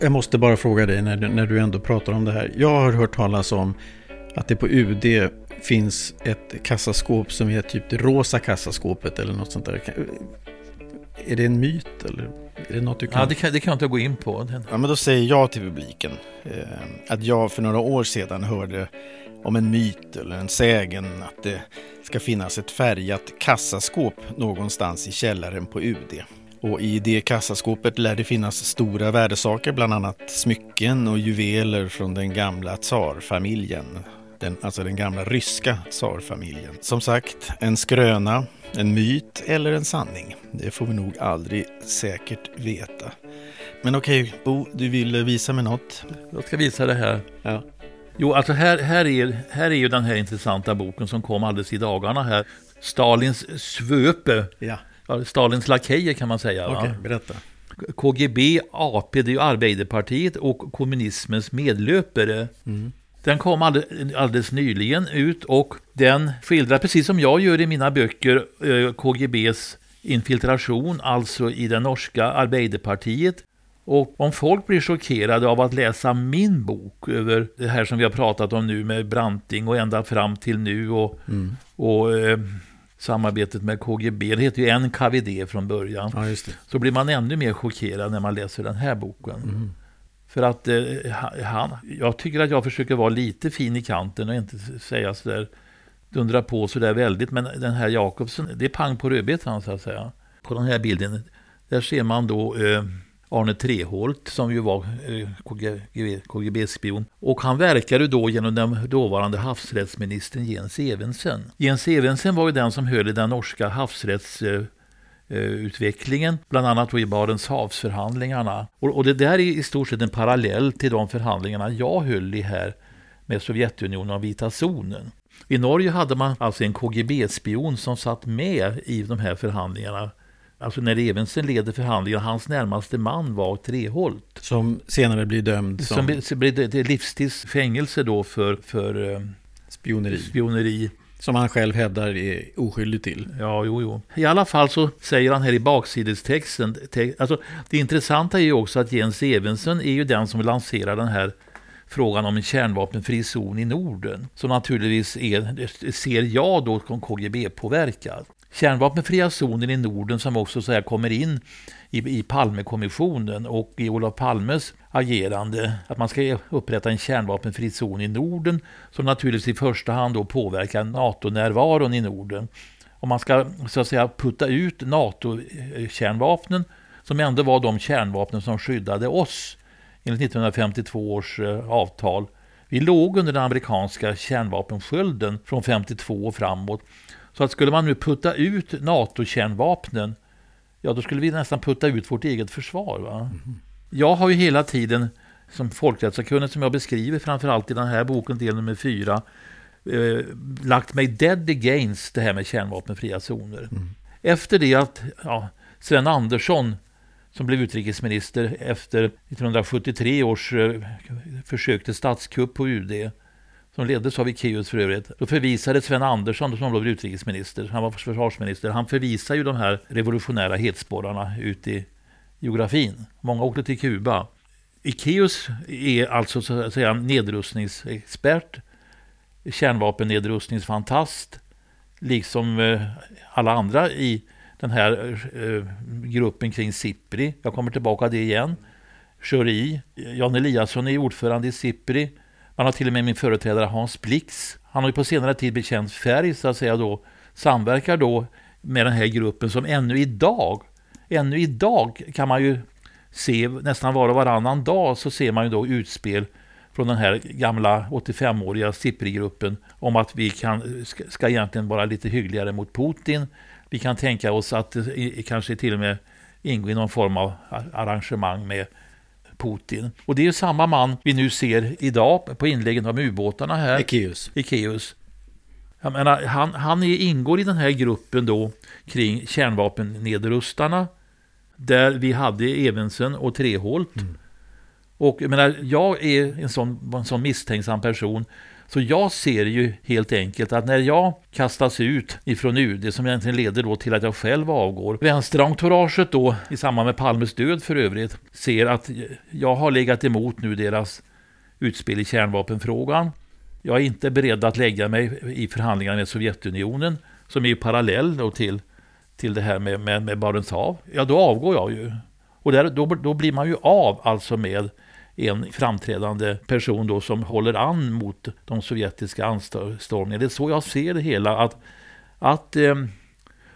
Jag, måste bara fråga dig när, du- när du ändå pratar om det här. Jag har hört talas om att det på UD finns ett kassaskåp som är typ det rosa kassaskåpet eller något sånt där. Är det en myt eller är det något du kan... Ja, det, kan, det kan jag inte gå in på. Ja, men då säger jag till publiken eh, att jag för några år sedan hörde om en myt eller en sägen att det ska finnas ett färgat kassaskåp någonstans i källaren på UD. Och i det kassaskåpet lär det finnas stora värdesaker, bland annat smycken och juveler från den gamla tsarfamiljen. Den, alltså den gamla ryska tsarfamiljen. Som sagt, en skröna, en myt eller en sanning. Det får vi nog aldrig säkert veta. Men okej, Bo, du ville visa mig något? Jag ska visa det här. Ja. Jo, alltså här, här, är, här är ju den här intressanta boken som kom alldeles i dagarna här. Stalins svöpe. Ja, Ja, Stalins lakejer kan man säga. okej, berätta. KGB, AP, det är ju Arbeiderpartiet och kommunismens medlöpare. Den kom alldeles, alldeles nyligen ut och den skildrar, precis som jag gör i mina böcker, eh, KGBs infiltration, alltså i det norska Arbeiderpartiet. Och om folk blir chockerade av att läsa min bok över det här som vi har pratat om nu med Branting och ända fram till nu och, och eh, samarbetet med KGB, det heter ju NKVD från början Ja, så blir man ännu mer chockerad när man läser den här boken. För att eh, han, jag tycker att jag försöker vara lite fin i kanten och inte säga sådär, dundra på sådär väldigt. Men den här Jakobsen, det är pang på rödbetan så att säga. På den här bilden, där ser man då eh, Arne Treholt som ju var eh, KGB-spion. Och han verkade då genom den dåvarande havsrättsministern Jens Evensen. Jens Evensen var ju den som höll i den norska havsrätts eh, eh, utvecklingen, bland annat då i Barents havsförhandlingarna. Och, och det där är i stort sett en parallell till de förhandlingarna jag höll i här med Sovjetunionen och Vita zonen. I Norge hade man alltså en KGB-spion som satt med i de här förhandlingarna. Alltså när Evensen leder förhandlingarna, hans närmaste man var Treholt. Som senare blir dömd som, Som blir- det är livstids fängelse då för, för eh, spioneri. spioneri. Som han själv hävdar är oskyldig till. Ja, jo, jo. I alla fall så säger han här i baksidestexten, te, alltså det intressanta är ju också att Jens Evensen är ju den som lanserar den här frågan om en kärnvapenfri zon i Norden. Som naturligtvis är, ser jag då som KGB-påverkad. Kärnvapenfria zonen i Norden som också så här kommer in i, i Palmekommissionen och i Olof Palmes agerande att man ska upprätta en kärnvapenfri zon i Norden som naturligtvis i första hand då påverkar NATO-närvaron i Norden. Om man ska så att säga putta ut NATO-kärnvapnen som ändå var de kärnvapnen som skyddade oss enligt 1952 års eh, avtal. Vi låg under den amerikanska kärnvapenskölden från 52 och framåt. Så att skulle man nu putta ut NATO-kärnvapnen, ja då skulle vi nästan putta ut vårt eget försvar. Va? Jag har ju hela tiden, som folkrättssakkunnig som jag beskriver, framförallt i den här boken, del nummer fyra, eh, lagt mig dead against det här med kärnvapenfria zoner. Efter det att ja, Sven Andersson, som blev utrikesminister efter 1973 års eh, försök till statskupp på UD, som leddes av Ekéus för övrigt. Då förvisade Sven Andersson, som då blev utrikesminister, han var försvarsminister, han förvisade ju de här revolutionära hetsporrarna ut i geografin. Många åkte till Kuba. Ekéus är alltså så att säga nedrustningsexpert, kärnvapennedrustningsfantast, liksom eh, alla andra i den här eh, gruppen kring Sipri. Jag kommer tillbaka till det igen. Schori, Jan Eliasson är ordförande i Sipri. Man har till och med min företrädare Hans Blix. Han har ju på senare tid bekänt färg, så att säga då, samverkar då med den här gruppen som ännu idag, ännu idag kan man ju se nästan var och varannan dag så ser man ju då utspel från den här gamla 85-åriga Sipri-gruppen om att vi kan, ska, egentligen vara lite hyggligare mot Putin. Vi kan tänka oss att eh, kanske till och med ingå i någon form av arrangemang med Putin. Och det är ju samma man vi nu ser idag på inläggen om ubåtarna här. Ekéus. Ekéus. Jag menar, han, han är, ingår i den här gruppen då kring kärnvapennedrustarna. Där vi hade Evensen och Treholt. Och jag menar, jag är en sån, en sån misstänksam person så jag ser ju helt enkelt att när jag kastas ut ifrån UD, som egentligen leder då till att jag själv avgår, vänsterentouraget då, i samband med Palmes död för övrigt, ser att jag har legat emot nu deras utspel i kärnvapenfrågan. Jag är inte beredd att lägga mig i förhandlingarna med Sovjetunionen, som är ju parallell då till, till det här med, med, med Barents hav. Ja, då avgår jag ju. Och där, då, då blir man ju av alltså med en framträdande person då som håller an mot de sovjetiska anstormningarna. Det är så jag ser det hela. Att, att eh,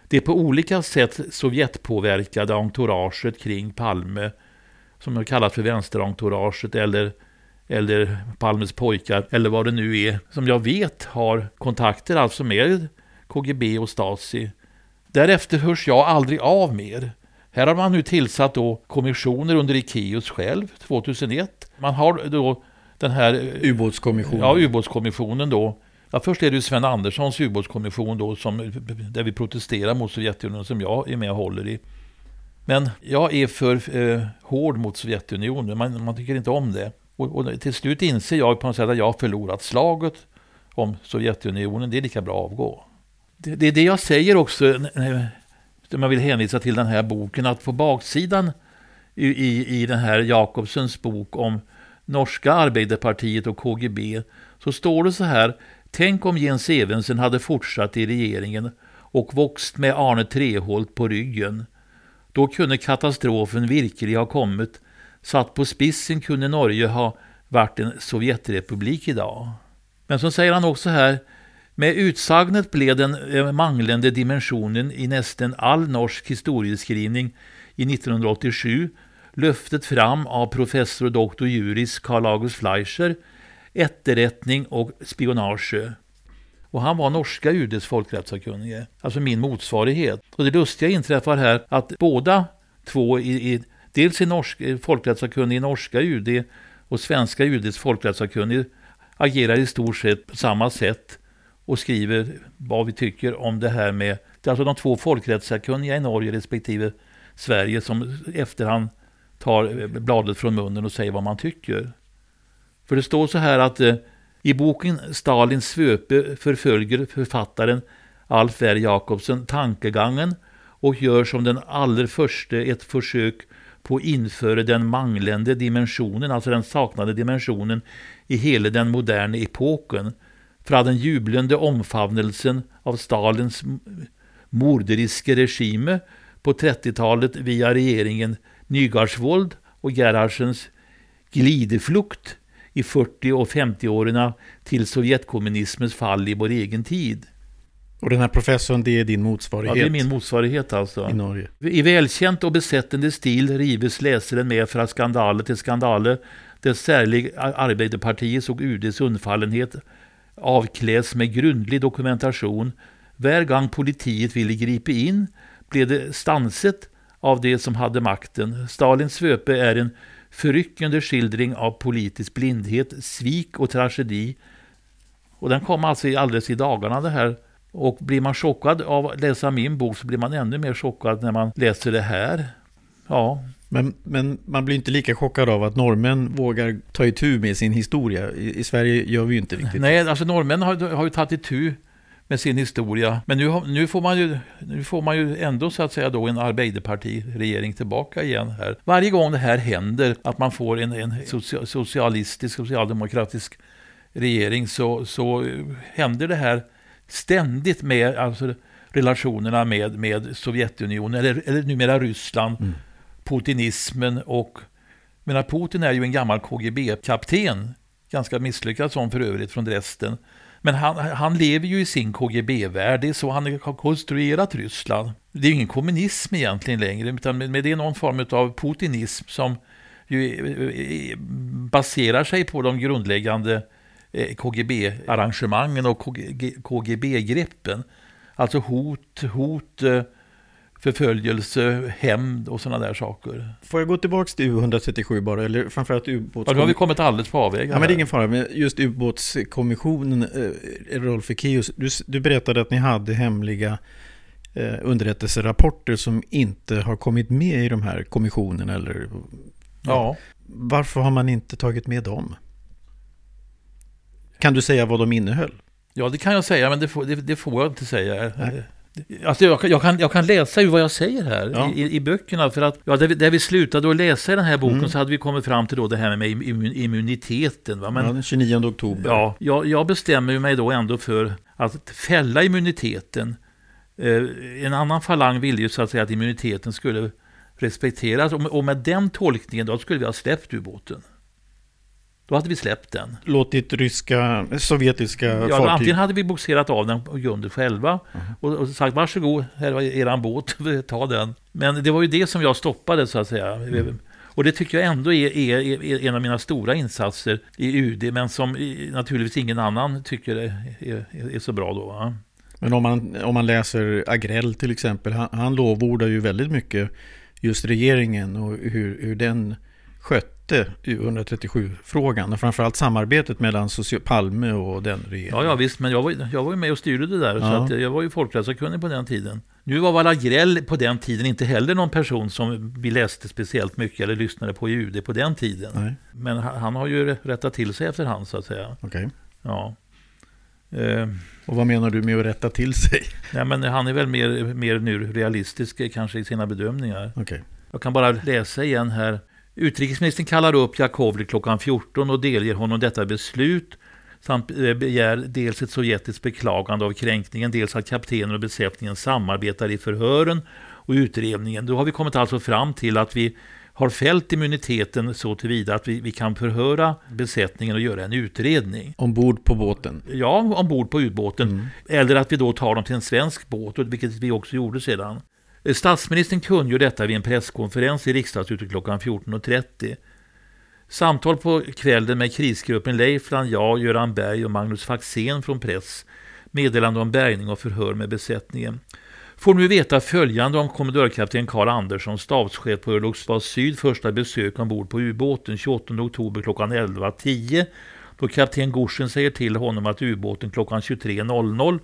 det på olika sätt Sovjetpåverkade entouraget kring Palme, som har kallat för vänsterentouraget eller, eller Palmes pojkar, eller vad det nu är, som jag vet har kontakter alltså med KGB och Stasi. Därefter hörs jag aldrig av mer. Här har man nu tillsatt då kommissioner under Ikeus själv, 2001. Man har då den här eh, ubåtskommissionen. Ja, ubåtskommissionen då. Ja, först är det Sven Anderssons ubåtskommission då, som, där vi protesterar mot Sovjetunionen, som jag är med och håller i. Men jag är för eh, hård mot Sovjetunionen, man, man tycker inte om det. Och, och, till slut inser jag på något sätt att jag har förlorat slaget om Sovjetunionen, det är lika bra att avgå. Det, det är det jag säger också man vill hänvisa till den här boken, att på baksidan i, i, i den här Jakobsens bok om norska Arbeiderpartiet och KGB så står det så här Tänk om Jens Evensen hade fortsatt i regeringen och vuxit med Arne Treholt på ryggen. Då kunde katastrofen virkelig ha kommit. Satt på spissen kunde Norge ha varit en Sovjetrepublik idag. Men så säger han också här med utsagnet blev den eh, manglande dimensionen i nästan all norsk historieskrivning i 1987 löftet fram av professor och doktor juris Karl August Fleischer, efterrättning och spionage. Och han var norska UDs folkrättssakkunnige, alltså min motsvarighet. Och det lustiga inträffar här att båda två, i, i, dels i norsk, eh, folkrättssakkunnig i norska UD och svenska UDs folkrättssakkunnige, agerar i stort sett på samma sätt och skriver vad vi tycker om det här med, det är alltså de två folkrättssakkunniga i Norge respektive Sverige som efterhand tar eh, bladet från munnen och säger vad man tycker. För det står så här att eh, i boken Stalins svöpe förföljer författaren Alf R. Jakobsen tankegången och gör som den allra första ett försök på att införa den manglande dimensionen, alltså den saknade dimensionen i hela den moderna epoken fra den jublande omfamnelsen av Stalins morderiske regime på 30-talet via regeringen Nygaardsvold och Gerhardsens glideflukt i 40 och 50-åren till Sovjetkommunismens fall i vår egen tid. Och den här professorn, det är din motsvarighet? Ja, det är min motsvarighet alltså. I Norge. I välkänt och besättande stil rives läsaren med från skandaler till skandaler, där särskilt Arbeiderpartiets och UDs undfallenhet avkläds med grundlig dokumentation. Hver gång politiet ville gripa in blev det stanset av det som hade makten. Stalins svöpe är en förryckande skildring av politisk blindhet, svik och tragedi. Och den kom alltså alldeles i dagarna det här. Och blir man chockad av att läsa min bok så blir man ännu mer chockad när man läser det här. Ja, men, men man blir inte lika chockad av att norrmän vågar ta itu med sin historia. I, i Sverige gör vi ju inte riktigt Nej, alltså norrmän har, har ju tagit itu med sin historia. Men nu, nu, får man ju, nu får man ju ändå så att säga då en Arbeiderparti-regering tillbaka igen här. Varje gång det här händer, att man får en, en socialistisk, socialdemokratisk regering, så, så händer det här ständigt med alltså, relationerna med, med Sovjetunionen, eller, eller numera Ryssland. Mm putinismen och Men Putin är ju en gammal KGB-kapten, ganska misslyckad som för övrigt från Dresden. Men han, han lever ju i sin KGB-värld, det är så han har konstruerat Ryssland. Det är ju ingen kommunism egentligen längre, utan det är någon form av putinism som ju eh, eh, baserar sig på de grundläggande eh, KGB-arrangemangen och KGB-greppen. Alltså hot, hot förföljelse, hämnd och sådana där saker. Får jag gå tillbaka till U137 bara, eller framförallt ubåts... Ja, nu har vi kommit alldeles på avväg. Ja, men det är ingen fara. Men just ubåtskommissionen, eh, Rolf Ekéus, du, du berättade att ni hade hemliga eh, underrättelserapporter som inte har kommit med i de här kommissionerna, eller... Ja. Varför har man inte tagit med dem? Kan du säga vad de innehöll? Ja, det kan jag säga, men det får, det, det får jag inte säga. Nej. Alltså jag, jag, kan, jag kan läsa ur vad jag säger här ja. i, i, böckerna. För att ja, där, vi, där vi slutade att läsa i den här boken mm. så hade vi kommit fram till då det här med immuniteten. Va? Men, ja, den 29 oktober. Ja, jag, jag bestämmer mig då ändå för att fälla immuniteten. Eh, en annan falang ville ju så att säga att immuniteten skulle respekteras. Och med, och med den tolkningen då skulle vi ha släppt ubåten. Då hade vi släppt den. Låtit ryska, sovjetiska ja, fartyg? Antingen hade vi boxerat av den på grunden själva -huh. och, och sagt varsågod, här var eran båt, ta den. Men det var ju det som jag stoppade så att säga. Mm. Och det tycker jag ändå är, är, är, en av mina stora insatser i UD, men som naturligtvis ingen annan tycker är, är, så bra då. Va? Men om man, om man läser Agrell till exempel, han, han lovordar ju väldigt mycket just regeringen och hur, hur den skötte U137-frågan och framförallt samarbetet mellan Palme och den regeringen. Ja, ja visst, men jag var, jag var ju med och styrde det där, ja. så att jag var ju folkrättskunnig på den tiden. Nu var Valagrell på den tiden inte heller någon person som vi läste speciellt mycket eller lyssnade på i UD på den tiden. Nej. Men han har ju rättat till sig efterhand så att säga. Okej. Okay. Ja. Eh. Och vad menar du med att rätta till sig? Nej, men han är väl mer, mer nu realistisk kanske i sina bedömningar. Okay. Jag kan bara läsa igen här. Utrikesministern kallar upp Jakovljev klockan 14 och delger honom detta beslut samt eh, begär dels ett sovjetiskt beklagande av kränkningen, dels att kaptenen och besättningen samarbetar i förhören och utredningen. Då har vi kommit alltså fram till att vi har fällt immuniteten så tillvida att vi, vi kan förhöra besättningen och göra en utredning. Ombord på båten? Ja, ombord på ubåten. Mm. Eller att vi då tar dem till en svensk båt, vilket vi också gjorde sedan. Eh, statsministern kunde ju detta vid en presskonferens i riksdagshuset klockan 14.30. Samtal på kvällen med krisgruppen Leifland, jag, Göran Berg och Magnus Faxén från press. Meddelande om bärgning och förhör med besättningen. Får nu veta följande om kommendörkapten Karl Andersson, stabschef på Örlogsbas Syd, första besök ombord på ubåten 28 oktober klockan 11.10 då kapten Gorsen säger till honom att ubåten klockan 23.00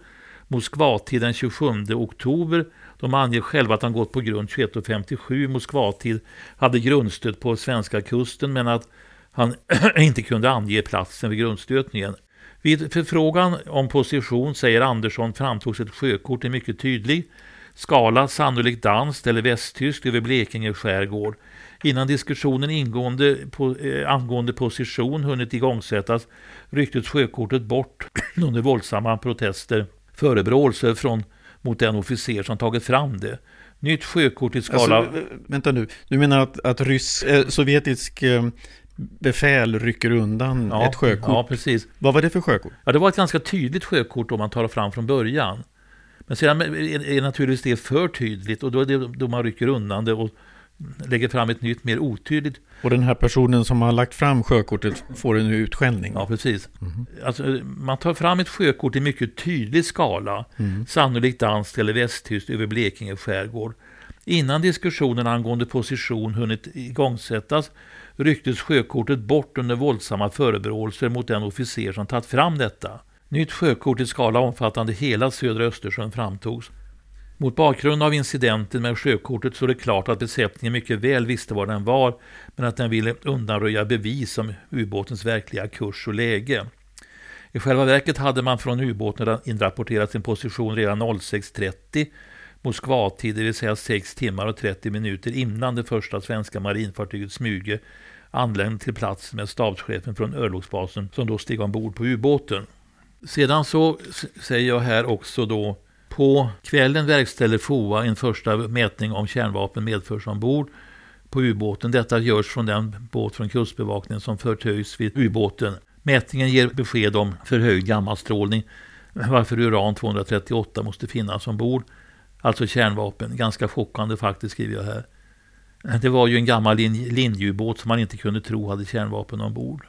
Moskvatid den 27 oktober de anger själva att han gått på grund 21.57 Moskvatid, hade grundstöt på svenska kusten men att han inte kunde ange platsen vid grundstötningen. Vid förfrågan om position, säger Andersson, framtogs ett sjökort är mycket tydlig. Skala sannolikt danskt eller västtyskt över Blekinge skärgård. Innan diskussionen ingående på, eh, angående position hunnit igångsättas rycktes sjökortet bort under våldsamma protester, förebråelser från mot den officer som tagit fram det. Nytt sjökort i skala... Alltså, vänta nu, du menar att, att ryss, eh, sovjetisk eh, befäl rycker undan ja, ett sjökort? Ja, precis. Vad var det för sjökort? Ja, det var ett ganska tydligt sjökort om man tar fram från början. Men sedan är naturligtvis det för tydligt och då är det då man rycker undan det och lägger fram ett nytt, mer otydligt. Och den här personen som har lagt fram sjökortet får en utskällning? Ja, precis. Mm. Alltså, man tar fram ett sjökort i mycket tydlig skala, mm. sannolikt danskt eller västtyskt över Blekinge skärgård. Innan diskussionen angående position hunnit igångsättas rycktes sjökortet bort under våldsamma förebråelser mot den officer som tagit fram detta. Nytt sjökort i skala omfattande hela södra Östersjön framtogs. Mot bakgrund av incidenten med sjökortet så är det klart att besättningen mycket väl visste var den var, men att den ville undanröja bevis om ubåtens verkliga kurs och läge. I själva verket hade man från ubåten inrapporterat sin position redan 06.30 Moskvatid, det vill säga 6 timmar och 30 minuter innan det första svenska marinfartyget Smyge anlände till platsen med stabschefen från örlogsbasen som då steg ombord på ubåten. Sedan så säger jag här också då på kvällen verkställer FOA en första mätning om kärnvapen medförs ombord på ubåten. Detta görs från den båt från Kustbevakningen som förtöjs vid ubåten. Mätningen ger besked om förhöjd gammastrålning varför uran-238 måste finnas ombord. Alltså kärnvapen. Ganska chockande faktiskt skriver jag här. Det var ju en gammal linjeubåt som man inte kunde tro hade kärnvapen ombord.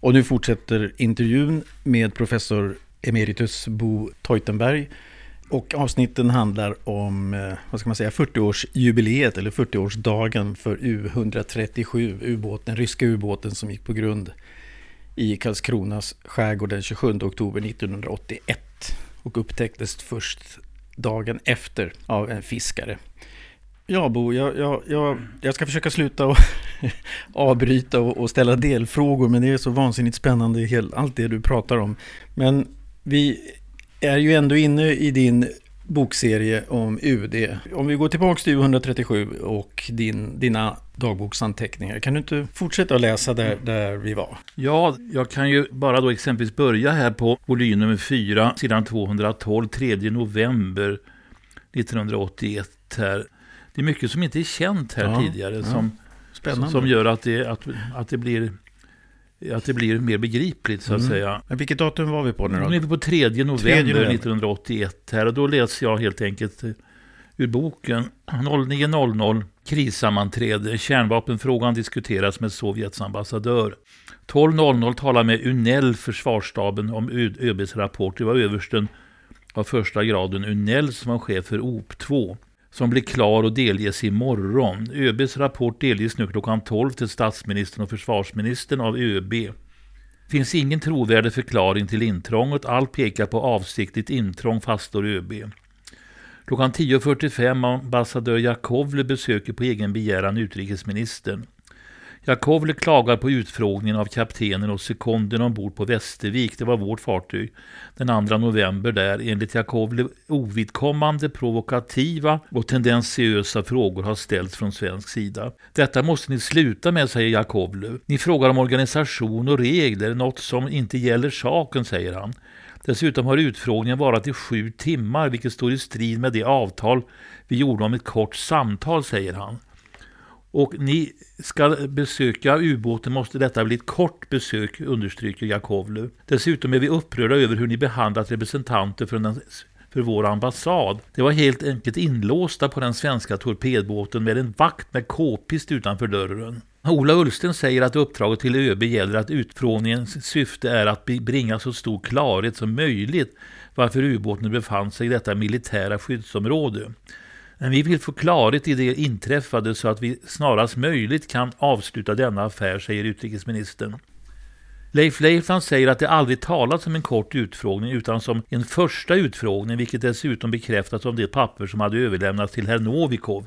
Och nu fortsätter intervjun med professor emeritus Bo Teutenberg. Och avsnitten handlar om, eh, vad ska man säga, 40-årsjubileet eller 40-årsdagen för U137, ubåten, den ryska ubåten som gick på grund i Karlskronas skärgård den 27 oktober 1981. och upptäcktes först dagen efter av en fiskare. Ja, Bo, jag, jag, jag, jag ska försöka sluta och avbryta och, och, ställa delfrågor, men det är så vansinnigt spännande, allt det du pratar om. Men vi är ju ändå inne i din bokserie om UD. Om vi går tillbaka till U137 och din, dina dagboksanteckningar. Kan du inte fortsätta att läsa där, där vi var? Ja, jag kan ju bara då exempelvis börja här på volym nummer 4, sidan 212, 3 november 1981 här. Det är mycket som inte är känt här ja, tidigare ja. som, som gör att det, att, att det blir att det blir mer begripligt så att mm. säga. Men vilket datum var vi på nu då? Nu är vi på 3 november, 3 november 1981 här och då läser jag helt enkelt eh, ur boken 09.00 krissammanträde. Kärnvapenfrågan diskuteras med Sovjets ambassadör. 12.00 talar med Unell, försvarsstaben, om ÖBs rapport. Det var översten av första graden Unell som var chef för OP2 som blir klar och delges imorgon. ÖBs rapport delges nu klockan 12 till statsministern och försvarsministern av ÖB. finns ingen trovärdig förklaring till intrånget. Allt pekar på avsiktligt intrång, fastslår ÖB. Klockan 10.45 ambassadör Jakovle besöker på egen begäran utrikesministern. Jakovle klagar på utfrågningen av kaptenen och sekunden ombord på Västervik, det var vårt fartyg, den 2 november där. Enligt Jakovle ovidkommande, provokativa och tendentiösa frågor har ställts från svensk sida. Detta måste ni sluta med, säger Jakovle. Ni frågar om organisation och regler, något som inte gäller saken, säger han. Dessutom har utfrågningen varat i sju timmar, vilket står i strid med det avtal vi gjorde om ett kort samtal, säger han och ni ska besöka ubåten måste detta bli ett kort besök, understryker Jakovlev. Dessutom är vi upprörda över hur ni behandlat representanter för, den, för vår ambassad. Det var helt enkelt inlåsta på den svenska torpedbåten med en vakt med k-pist utanför dörren. Ola Ullsten säger att uppdraget till ÖB gäller att utfrågningens syfte är att bringa så stor klarhet som möjligt varför ubåten befann sig i detta militära skyddsområde. Men vi vill få klarhet i det inträffade så att vi snarast möjligt kan avsluta denna affär, säger utrikesministern. Leif Leifland säger att det aldrig talats om en kort utfrågning utan som en första utfrågning, vilket dessutom bekräftas av det papper som hade överlämnats till herr Novikov.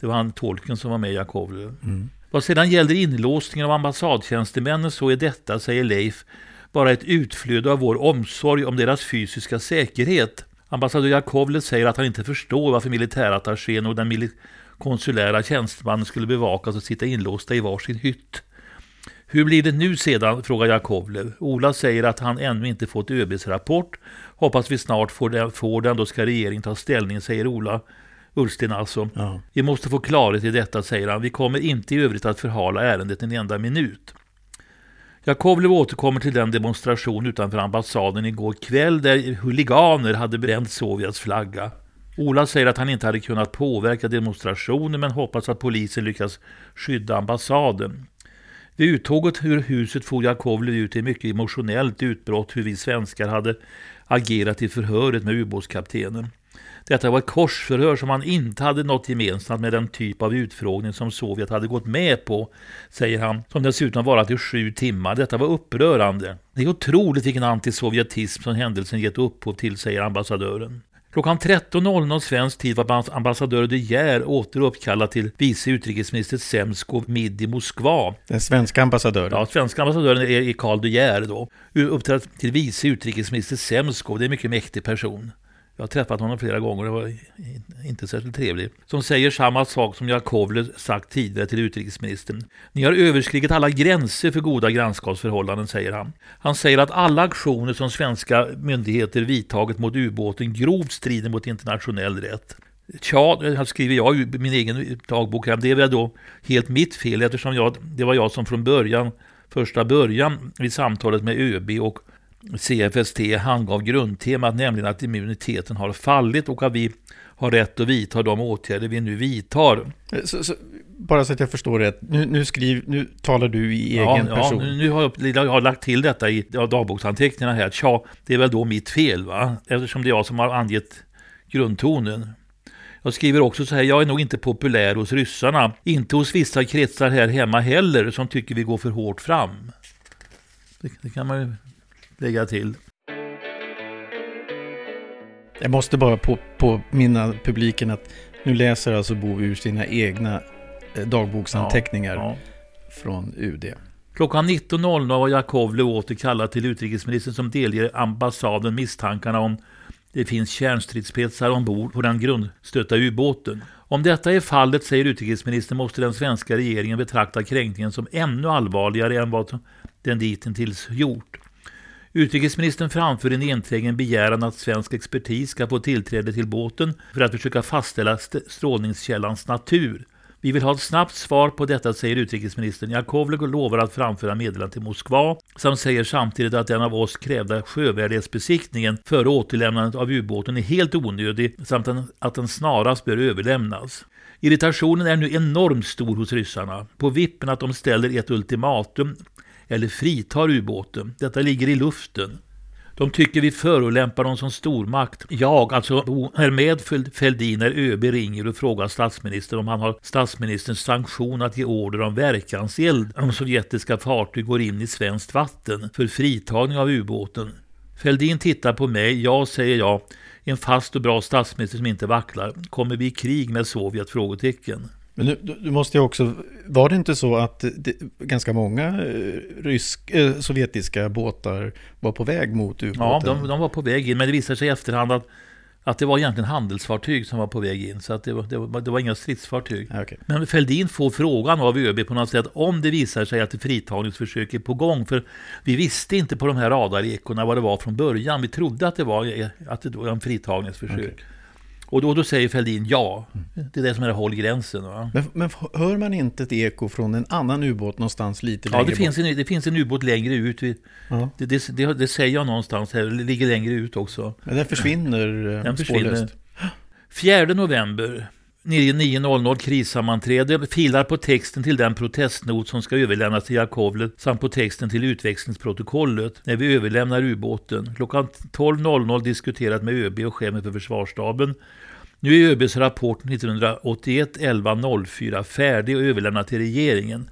Det var han tolken som var med i Jakovlev. Mm. Vad sedan gäller inlåsningen av ambassadtjänstemännen så är detta, säger Leif, bara ett utflöde av vår omsorg om deras fysiska säkerhet. Ambassadör Jakovlev säger att han inte förstår varför militärattachén och den konsulära tjänstemannen skulle bevakas och sitta inlåsta i varsin hytt. Hur blir det nu sedan, frågar Jakovlev. Ola säger att han ännu inte fått ÖBs rapport. Hoppas vi snart får den, får den då ska regeringen ta ställning, säger Ola. Ullsten alltså. Ja. Vi måste få klarhet i detta, säger han. Vi kommer inte i övrigt att förhala ärendet en enda minut. Jakovlev återkommer till den demonstration utanför ambassaden igår kväll där huliganer hade bränt Sovjets flagga. Ola säger att han inte hade kunnat påverka demonstrationen men hoppas att polisen lyckas skydda ambassaden. Vid uttåget ur huset får Jakovlev ut ett mycket emotionellt utbrott hur vi svenskar hade agerat i förhöret med ubåtskaptenen. Detta var ett korsförhör som han inte hade något gemensamt med den typ av utfrågning som Sovjet hade gått med på, säger han, som dessutom varat i sju timmar. Detta var upprörande. Det är otroligt vilken antisovjetism som händelsen gett upphov till, säger ambassadören. Klockan 13.00 svensk tid var ambassadör De Geer åter uppkallad till vice utrikesminister Semskov midd i Moskva. Den svenska ambassadören? Ja, svenska ambassadören är Karl De Geer då. Uppträdde till vice utrikesminister Semskov, det är en mycket mäktig person. Jag har träffat honom flera gånger, det var inte särskilt trevligt. Som säger samma sak som Jakovlev sagt tidigare till utrikesministern. Ni har överskridit alla gränser för goda grannskapsförhållanden, säger han. Han säger att alla aktioner som svenska myndigheter vidtagit mot ubåten grovt strider mot internationell rätt. Tja, här skriver jag i min egen dagbok här. Det är väl då helt mitt fel eftersom jag, det var jag som från början, första början vid samtalet med ÖB och CFST handgav grundtemat, nämligen att immuniteten har fallit och att vi har rätt att vidta de åtgärder vi nu vidtar. Så, så, bara så att jag förstår rätt, nu, nu, skriv, nu talar du i ja, egen person. Ja, nu har jag, jag har lagt till detta i dagboksanteckningarna här. Tja, det är väl då mitt fel, va? Eftersom det är jag som har angett grundtonen. Jag skriver också så här, jag är nog inte populär hos ryssarna. Inte hos vissa kretsar här hemma heller, som tycker vi går för hårt fram. Det, det kan man ju lägga till. Jag måste bara på, påminna publiken att nu läser alltså Bo ur sina egna eh, dagboksanteckningar ja, ja. från UD. Klockan 19.00 var Jakovlev åter kallad till utrikesministern som delger ambassaden misstankarna om det finns kärnstridsspetsar ombord på den grundstötta ubåten. Om detta är fallet, säger utrikesministern, måste den svenska regeringen betrakta kränkningen som ännu allvarligare än vad den ditintills gjort. Utrikesministern framför en enträgen begäran att svensk expertis ska få tillträde till båten för att försöka fastställa strålningskällans natur. Vi vill ha ett snabbt svar på detta, säger utrikesministern. Jakovlev lovar att framföra meddelandet till Moskva, samt säger samtidigt att den av oss krävda sjövärdighetsbesiktningen före återlämnandet av ubåten är helt onödig, samt att den snarast bör överlämnas. Irritationen är nu enormt stor hos ryssarna, på vippen att de ställer ett ultimatum eller fritar ubåten. Detta ligger i luften. De tycker vi förolämpar dem som stormakt. Jag, alltså är med Fälldin när ÖB ringer och frågar statsministern om han har statsministerns sanktion att ge order om verkanseld om sovjetiska fartyg går in i svenskt vatten för fritagning av ubåten. Fälldin tittar på mig. Ja, säger jag. En fast och bra statsminister som inte vacklar. Kommer vi i krig med Sovjet? Frågetecken. Men nu, du måste ju också, var det inte så att det, ganska många eh, rysk, äh, sovjetiska båtar var på väg mot ubåten? Ja, de, de, var på väg in, men det visade sig i efterhand att, att det var egentligen handelsfartyg som var på väg in, så att det, var, det, var, det var inga stridsfartyg. Okay. Men Fälldin får frågan av ÖB på något sätt om det visar sig att fritagningsförsök är på gång, för vi visste inte på de här radarekorna vad det var från början. Vi trodde att det var, att det var en fritagningsförsök. Okay. Och då, då säger Fälldin ja. Det är det som är håll gränsen. Men, men hör man inte ett eko från en annan ubåt någonstans lite längre Ja, det finns, en, det finns en ubåt längre ut. Ja. Det, det, det, det, säger jag någonstans här, det ligger längre ut också. Men den försvinner eh, Den försvinner. Spårlöst. 4 november 9.00 krissammanträde filar på texten till den protestnot som ska överlämnas till Jakovlev samt på texten till utväxlingsprotokollet när vi överlämnar ubåten. Klockan 12.00 diskuterat med ÖB och chefen för försvarsstaben. Nu är ÖBs rapport 1981 11.04 färdig och överlämnad till regeringen.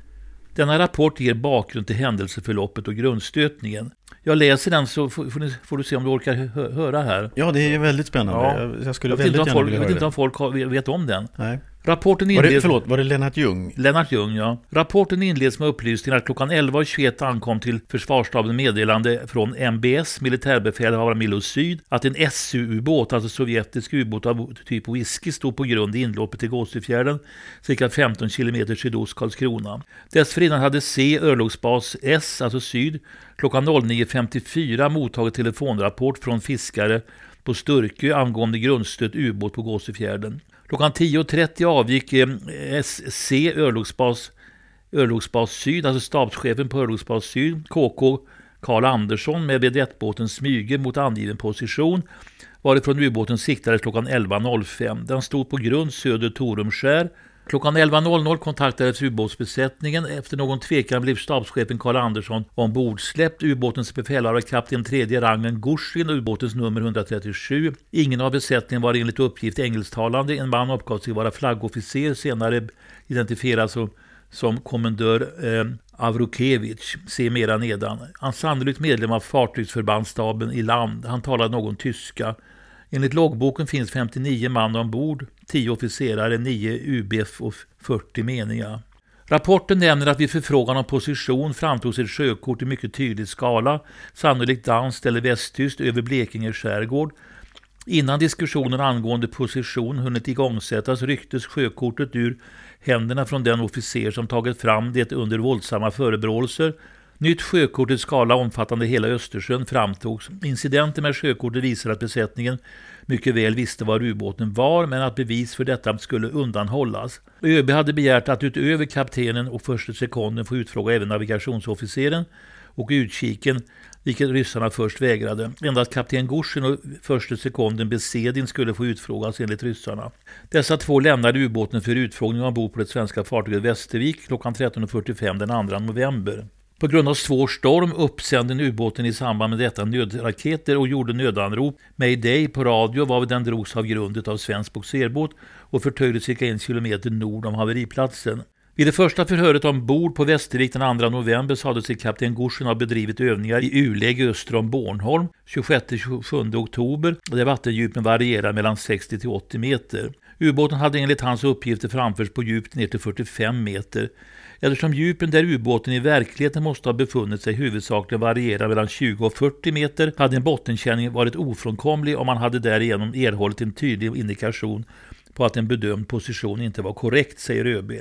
Denna rapport ger bakgrund till händelseförloppet och grundstötningen. Jag läser den så får, ni, får du se om du orkar hö höra här. Ja, det är väldigt spännande. Ja. Jag, jag skulle jag väldigt gärna folk, vilja höra Jag vet inte om folk vet om den. Nej. Rapporten inleds... Var det, förlåt, var det Lennart Ljung? Lennart Ljung, ja. Rapporten inleds med upplysningen att klockan 11.21 ankom till försvarsstaben meddelande från MBS, militärbefälhavare Milo Syd, att en SU-ubåt, alltså sovjetisk ubåt av typ Whisky, stod på grund i inloppet till Gåsefjärden, cirka 15 km sydost Karlskrona. Dessförinnan hade C, örlogsbas S, alltså Syd, klockan 09.54 mottagit telefonrapport från fiskare på Sturkö angående grundstött ubåt på Gåsefjärden. Klockan 10.30 avgick eh, SC, örlogsbas, örlogsbas Syd, alltså stabschefen på örlogsbas Syd, KK Karl Andersson med vedettbåten Smyge mot angiven position varifrån ubåten siktades klockan 11.05. Den stod på grund söder Torumskär Klockan 11.00 kontaktades ubåtsbesättningen. Efter någon tvekan blev stabschefen Karl Andersson ombordsläppt. Ubåtens befälhavare kapten tredje rangen Gushin och ubåtens nummer 137. Ingen av besättningen var enligt uppgift engelsktalande. En man uppgav sig vara flaggofficer, senare identifierad som, som kommendör eh, Avrukevich. Se mera nedan. Han sannolikt medlem av fartygsförbandsstaben i land. Han talade någon tyska. Enligt loggboken finns 59 man ombord, 10 officerare, 9 UBF och 40 meniga. Rapporten nämner att vid förfrågan om position framtogs ett sjökort i mycket tydlig skala, sannolikt danskt eller västtyskt, över Blekinge skärgård. Innan diskussionen angående position hunnit igångsättas rycktes sjökortet ur händerna från den officer som tagit fram det under våldsamma förebråelser Nytt sjökort i skala omfattande hela Östersjön framtogs. Incidenten med sjökortet visar att besättningen mycket väl visste var ubåten var, men att bevis för detta skulle undanhållas. ÖB hade begärt att utöver kaptenen och första sekunden få utfråga även navigationsofficeren och utkiken, vilket ryssarna först vägrade. Endast kapten Gushin och första sekunden Besedin skulle få utfrågas enligt ryssarna. Dessa två lämnade ubåten för utfrågning ombord på det svenska fartyget Västervik klockan 13.45 den 2 november. På grund av svår storm uppsände ubåten i samband med detta nödraketer och gjorde nödanrop Mayday på radio varvid den drogs av grundet av svensk bogserbåt och förtöjde cirka en kilometer nord om haveriplatsen. Vid det första förhöret ombord på Västervik den 2 november sade sig kapten Gorsen ha bedrivit övningar i U-läge öster om Bornholm 26-27 oktober där vattendjupen varierar mellan 60 till 80 meter. Ubåten hade enligt hans uppgifter framförts på djup ner till 45 meter. Eftersom djupen där ubåten i verkligheten måste ha befunnit sig huvudsakligen varierar mellan 20 och 40 meter hade en bottenkänning varit ofrånkomlig och man hade därigenom erhållit en tydlig indikation på att en bedömd position inte var korrekt, säger ÖB.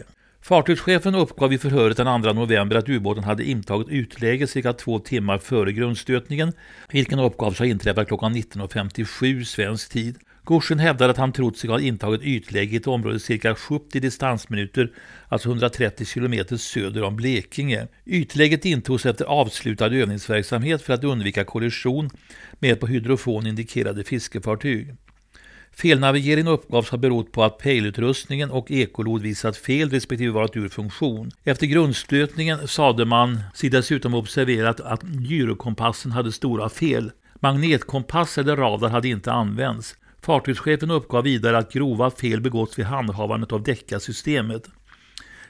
Fartygschefen uppgav i förhöret den 2 november att ubåten hade intagit utläge cirka två timmar före grundstötningen, vilken uppgavs ha inträffat klockan 19.57 svensk tid. Gorsen hävdade att han trott sig ha intagit ytläge i ett område cirka 70 distansminuter, alltså 130 km söder om Blekinge. Ytläget intogs efter avslutad övningsverksamhet för att undvika kollision med på hydrofon indikerade fiskefartyg. Felnavigeringen uppgavs ha berott på att pejlutrustningen och ekolod visat fel respektive varit ur funktion. Efter grundstötningen sade man sig dessutom observerat att gyrokompassen hade stora fel. Magnetkompass eller radar hade inte använts. Fartygschefen uppgav vidare att grova fel begåtts vid handhavandet av däckasystemet.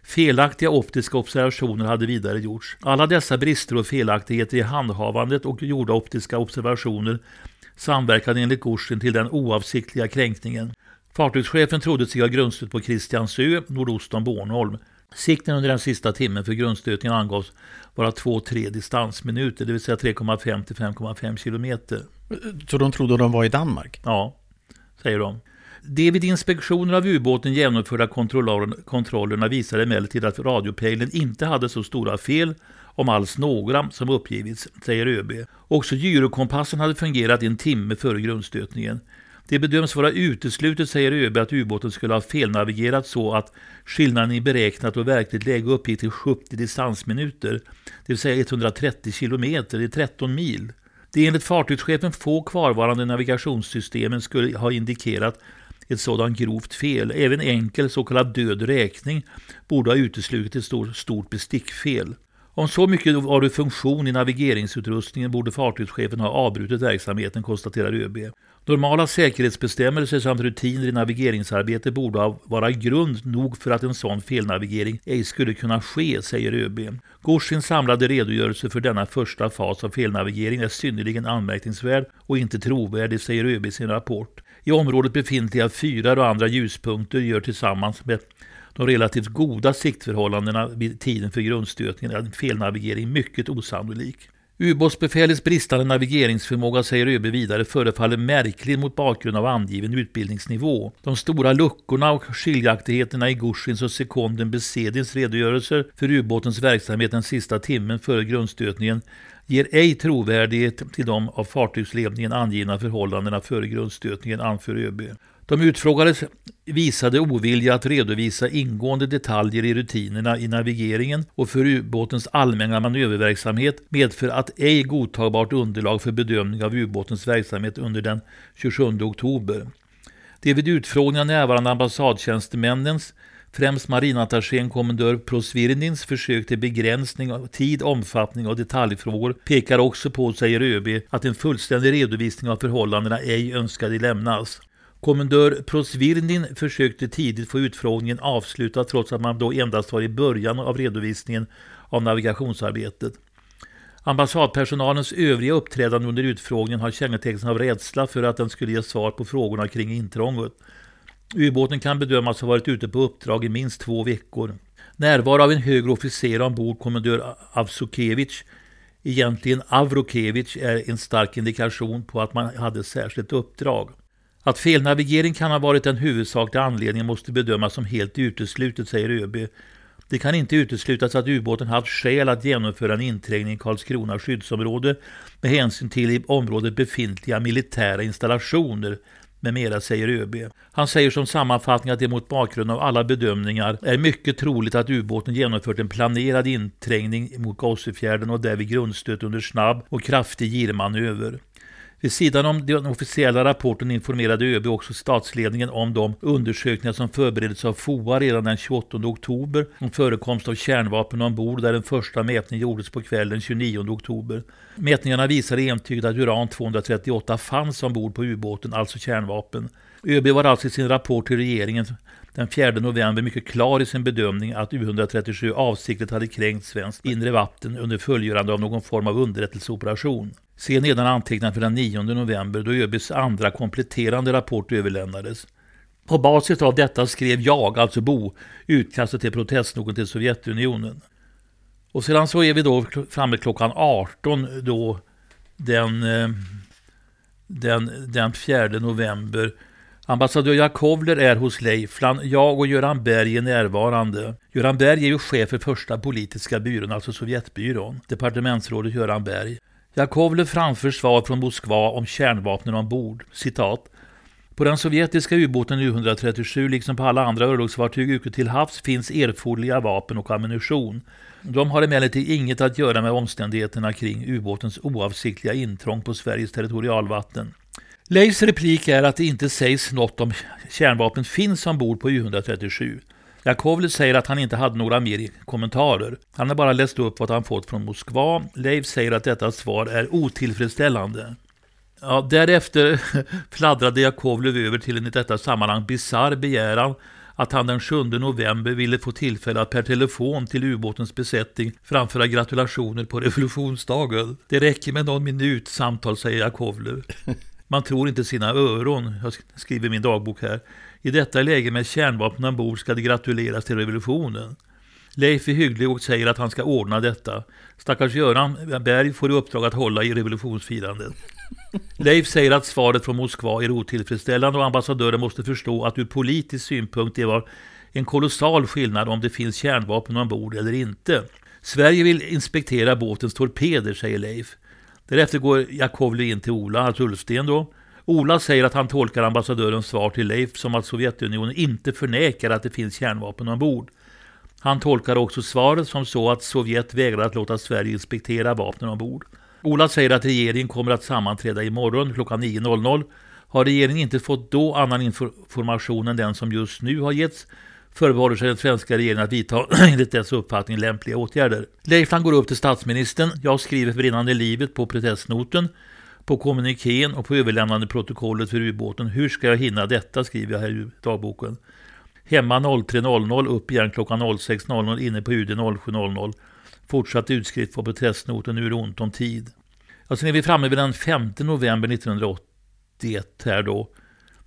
Felaktiga optiska observationer hade vidare gjorts. Alla dessa brister och felaktigheter i handhavandet och gjorda optiska observationer samverkade enligt Gorsin till den oavsiktliga kränkningen. Fartygschefen trodde sig ha grundstött på Kristiansö nordost om Bornholm. Sikten under den sista timmen för grundstötningen angavs vara 2-3 distansminuter, det vill säga 3,5 till 5,5 kilometer. Så de trodde de var i Danmark? Ja, säger de. De vid inspektioner av ubåten genomförda kontrollerna visade emellertid att radiopejlen inte hade så stora fel, om alls några, som uppgivits, säger ÖB. Också gyrokompassen hade fungerat en timme före grundstötningen. Det bedöms vara uteslutet, säger ÖB, att ubåten skulle ha felnavigerat så att skillnaden i beräknat och verkligt läge uppgick till 70 distansminuter, det vill säga 130 kilometer, det är 13 mil. De enligt fartygschefen få kvarvarande navigationssystemen skulle ha indikerat ett sådant grovt fel. Även enkel så kallad död räkning borde ha uteslutit ett stort, stort bestickfel. Om så mycket var ur funktion i navigeringsutrustningen borde fartygschefen ha avbrutit verksamheten, konstaterar ÖB. Normala säkerhetsbestämmelser samt rutiner i navigeringsarbete borde vara grund nog för att en sån felnavigering ej skulle kunna ske, säger ÖB. Gorsins samlade redogörelse för denna första fas av felnavigering är synnerligen anmärkningsvärd och inte trovärdig, säger ÖB i sin rapport. I området befintliga fyrar och andra ljuspunkter gör tillsammans med de relativt goda siktförhållandena vid tiden för grundstötningen är en felnavigering mycket osannolik. Ubåtsbefälets bristande navigeringsförmåga, säger ÖB vidare, förefaller märklig mot bakgrund av angiven utbildningsnivå. De stora luckorna och skiljaktigheterna i Gushins och Sekonden Besedins redogörelser för ubåtens verksamhet den sista timmen före grundstötningen ger ej trovärdighet till de av fartygsledningen angivna förhållandena före grundstötningen, anför ÖB. De utfrågades visade ovilja att redovisa ingående detaljer i rutinerna i navigeringen och för ubåtens allmänna manöververksamhet medför att ej godtagbart underlag för bedömning av ubåtens verksamhet under den 27 oktober. De vid utfrågningen närvarande ambassadtjänstemännens Främst marinattachén kommendör Prosvirnins försök till begränsning av tid, omfattning och detaljfrågor pekar också på, säger ÖB, att en fullständig redovisning av förhållandena ej önskade lämnas. Kommendör Prosvirnin försökte tidigt få utfrågningen avslutad trots att man då endast var i början av redovisningen av navigationsarbetet. Ambassadpersonalens övriga uppträdande under utfrågningen har kännetecknats av rädsla för att den skulle ge svar på frågorna kring intrånget. Ubåten kan bedömas ha varit ute på uppdrag i minst två veckor. Närvaro av en högre officer ombord, kommendör Avsukevich, egentligen Avrokevich, är en stark indikation på att man hade särskilt uppdrag. Att felnavigering kan ha varit den huvudsakliga anledningen måste bedömas som helt uteslutet, säger ÖB. Det kan inte uteslutas att ubåten haft skäl att genomföra en inträngning i Karlskrona skyddsområde med hänsyn till i området befintliga militära installationer med mera, säger ÖB. Han säger som sammanfattning att det mot bakgrund av alla bedömningar är mycket troligt att ubåten genomfört en planerad inträngning mot Gossefjärden och därvid grundstött under snabb och kraftig girmanöver. Vid sidan om den officiella rapporten informerade ÖB också statsledningen om de undersökningar som förbereddes av FOA redan den 28 oktober om förekomst av kärnvapen ombord där den första mätningen gjordes på kvällen 29 oktober. Mätningarna visade entydigt att uran-238 fanns ombord på ubåten, alltså kärnvapen. ÖB var alltså i sin rapport till regeringen den 4 november mycket klar i sin bedömning att U137 avsiktligt hade kränkt svenskt inre vatten under fullgörande av någon form av underrättelseoperation. Se nedan antecknat för den 9 november då ÖBs andra kompletterande rapport överlämnades. På basis av detta skrev jag, alltså Bo, utkastet till protestnoten till Sovjetunionen. Och sedan så är vi då framme klockan 18 då den, eh, den, den 4 november. Ambassadör Jakovler är hos Leifland. Jag och Göran Berg är närvarande. Göran Berg är ju chef för första politiska byrån, alltså Sovjetbyrån. Departementsrådet Göran Berg. Jakovlev framför svar från Moskva om kärnvapnen ombord. Citat. På den sovjetiska ubåten U-137 liksom på alla andra örlogsfartyg ute till havs finns erforderliga vapen och ammunition. De har emellertid inget att göra med omständigheterna kring ubåtens oavsiktliga intrång på Sveriges territorialvatten. Leifs replik är att det inte sägs något om kärnvapen finns ombord på U-137. Jakovlev säger att han inte hade några mer kommentarer. Han har bara läst upp vad han fått från Moskva. Leif säger att detta svar är otillfredsställande. Ja, därefter fladdrade Jakovlev över till en i detta sammanhang bizarr begäran att han den 7 november ville få tillfälle att per telefon till ubåtens besättning framföra gratulationer på revolutionsdagen. Det räcker med någon minut samtal, säger Jakovlev. Man tror inte sina öron, jag skriver min dagbok här. I detta läge med kärnvapen ombord ska de gratuleras till revolutionen. Leif är hygglig och säger att han ska ordna detta. Stackars Göran Berg får i uppdrag att hålla i revolutionsfirandet. Leif säger att svaret från Moskva är otillfredsställande och ambassadören måste förstå att ur politisk synpunkt det var en kolossal skillnad om det finns kärnvapen ombord eller inte. Sverige vill inspektera båtens torpeder, säger Leif. Därefter går Jakovlev in till Ola, alltså Ullsten då. Ola säger att han tolkar ambassadörens svar till Leif som att Sovjetunionen inte förnekar att det finns kärnvapen ombord. Han tolkar också svaret som så att Sovjet vägrar att låta Sverige inspektera vapnen ombord. Ola säger att regeringen kommer att sammanträda imorgon klockan 9.00. Har regeringen inte fått då annan information än den som just nu har getts förbehåller sig den svenska regeringen att vidta enligt dess uppfattning lämpliga åtgärder. Leifland går upp till statsministern. Jag skriver för brinnande livet på protestnoten, på kommunikén och på överlämnande protokollet för ubåten. Hur ska jag hinna detta, skriver jag här i dagboken. Hemma 03.00, upp igen klockan 06.00, inne på UD 07.00. Fortsatt utskrift på protestnoten, nu är det ont om tid. Och sen är vi framme vid den 5 november 1981 här då.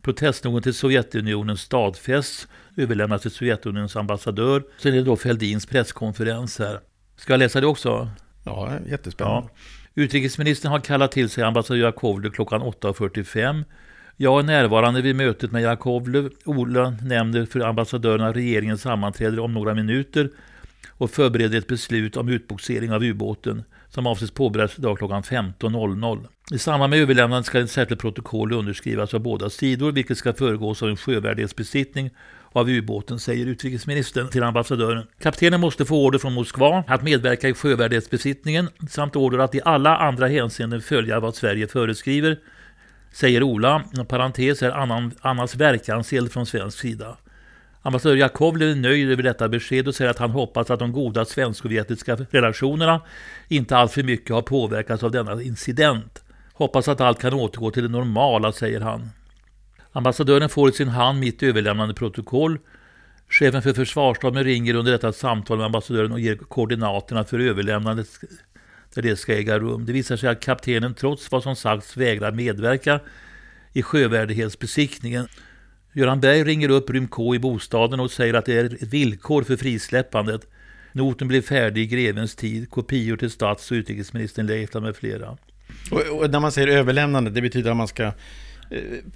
Protestnoten till Sovjetunionen stadfästs, överlämnas till Sovjetunionens ambassadör. Sen är det då Fälldins presskonferens här. Ska jag läsa det också? Ja, jättespännande. Ja. Utrikesministern har kallat till sig ambassadör Jakovlev klockan 8.45. Jag är närvarande vid mötet med Jakovlev. Ola nämner för ambassadören att regeringen sammanträder om några minuter och förbereder ett beslut om utboxering av ubåten som avses påbörjas idag klockan 15.00. I samband med överlämnandet ska ett särskilt protokoll underskrivas av båda sidor, vilket ska föregås av en sjövärdighetsbesiktning av ubåten, säger utrikesministern till ambassadören. Kaptenen måste få order från Moskva att medverka i sjövärdighetsbesiktningen samt order att i alla andra hänseenden följa vad Sverige föreskriver, säger Ola. Parentes är annan, annars verkanseld från svensk sida. Ambassadör Jakovlev är nöjd över detta besked och säger att han hoppas att de goda svensk-sovjetiska relationerna inte alltför mycket har påverkats av denna incident. Hoppas att allt kan återgå till det normala, säger han. Ambassadören får i sin hand mitt överlämnande protokoll. Chefen för försvarsstaben ringer under detta samtal med ambassadören och ger koordinaterna för överlämnandet där det ska äga rum. Det visar sig att kaptenen trots vad som sagts vägrar medverka i sjövärdighetsbesiktningen. Göran Berg ringer upp Rym K i bostaden och säger att det är ett villkor för frisläppandet. Noten blir färdig i grevens tid. Kopior till stats och utrikesministern Leifland med flera. Och, och, när man säger överlämnande, det betyder att man ska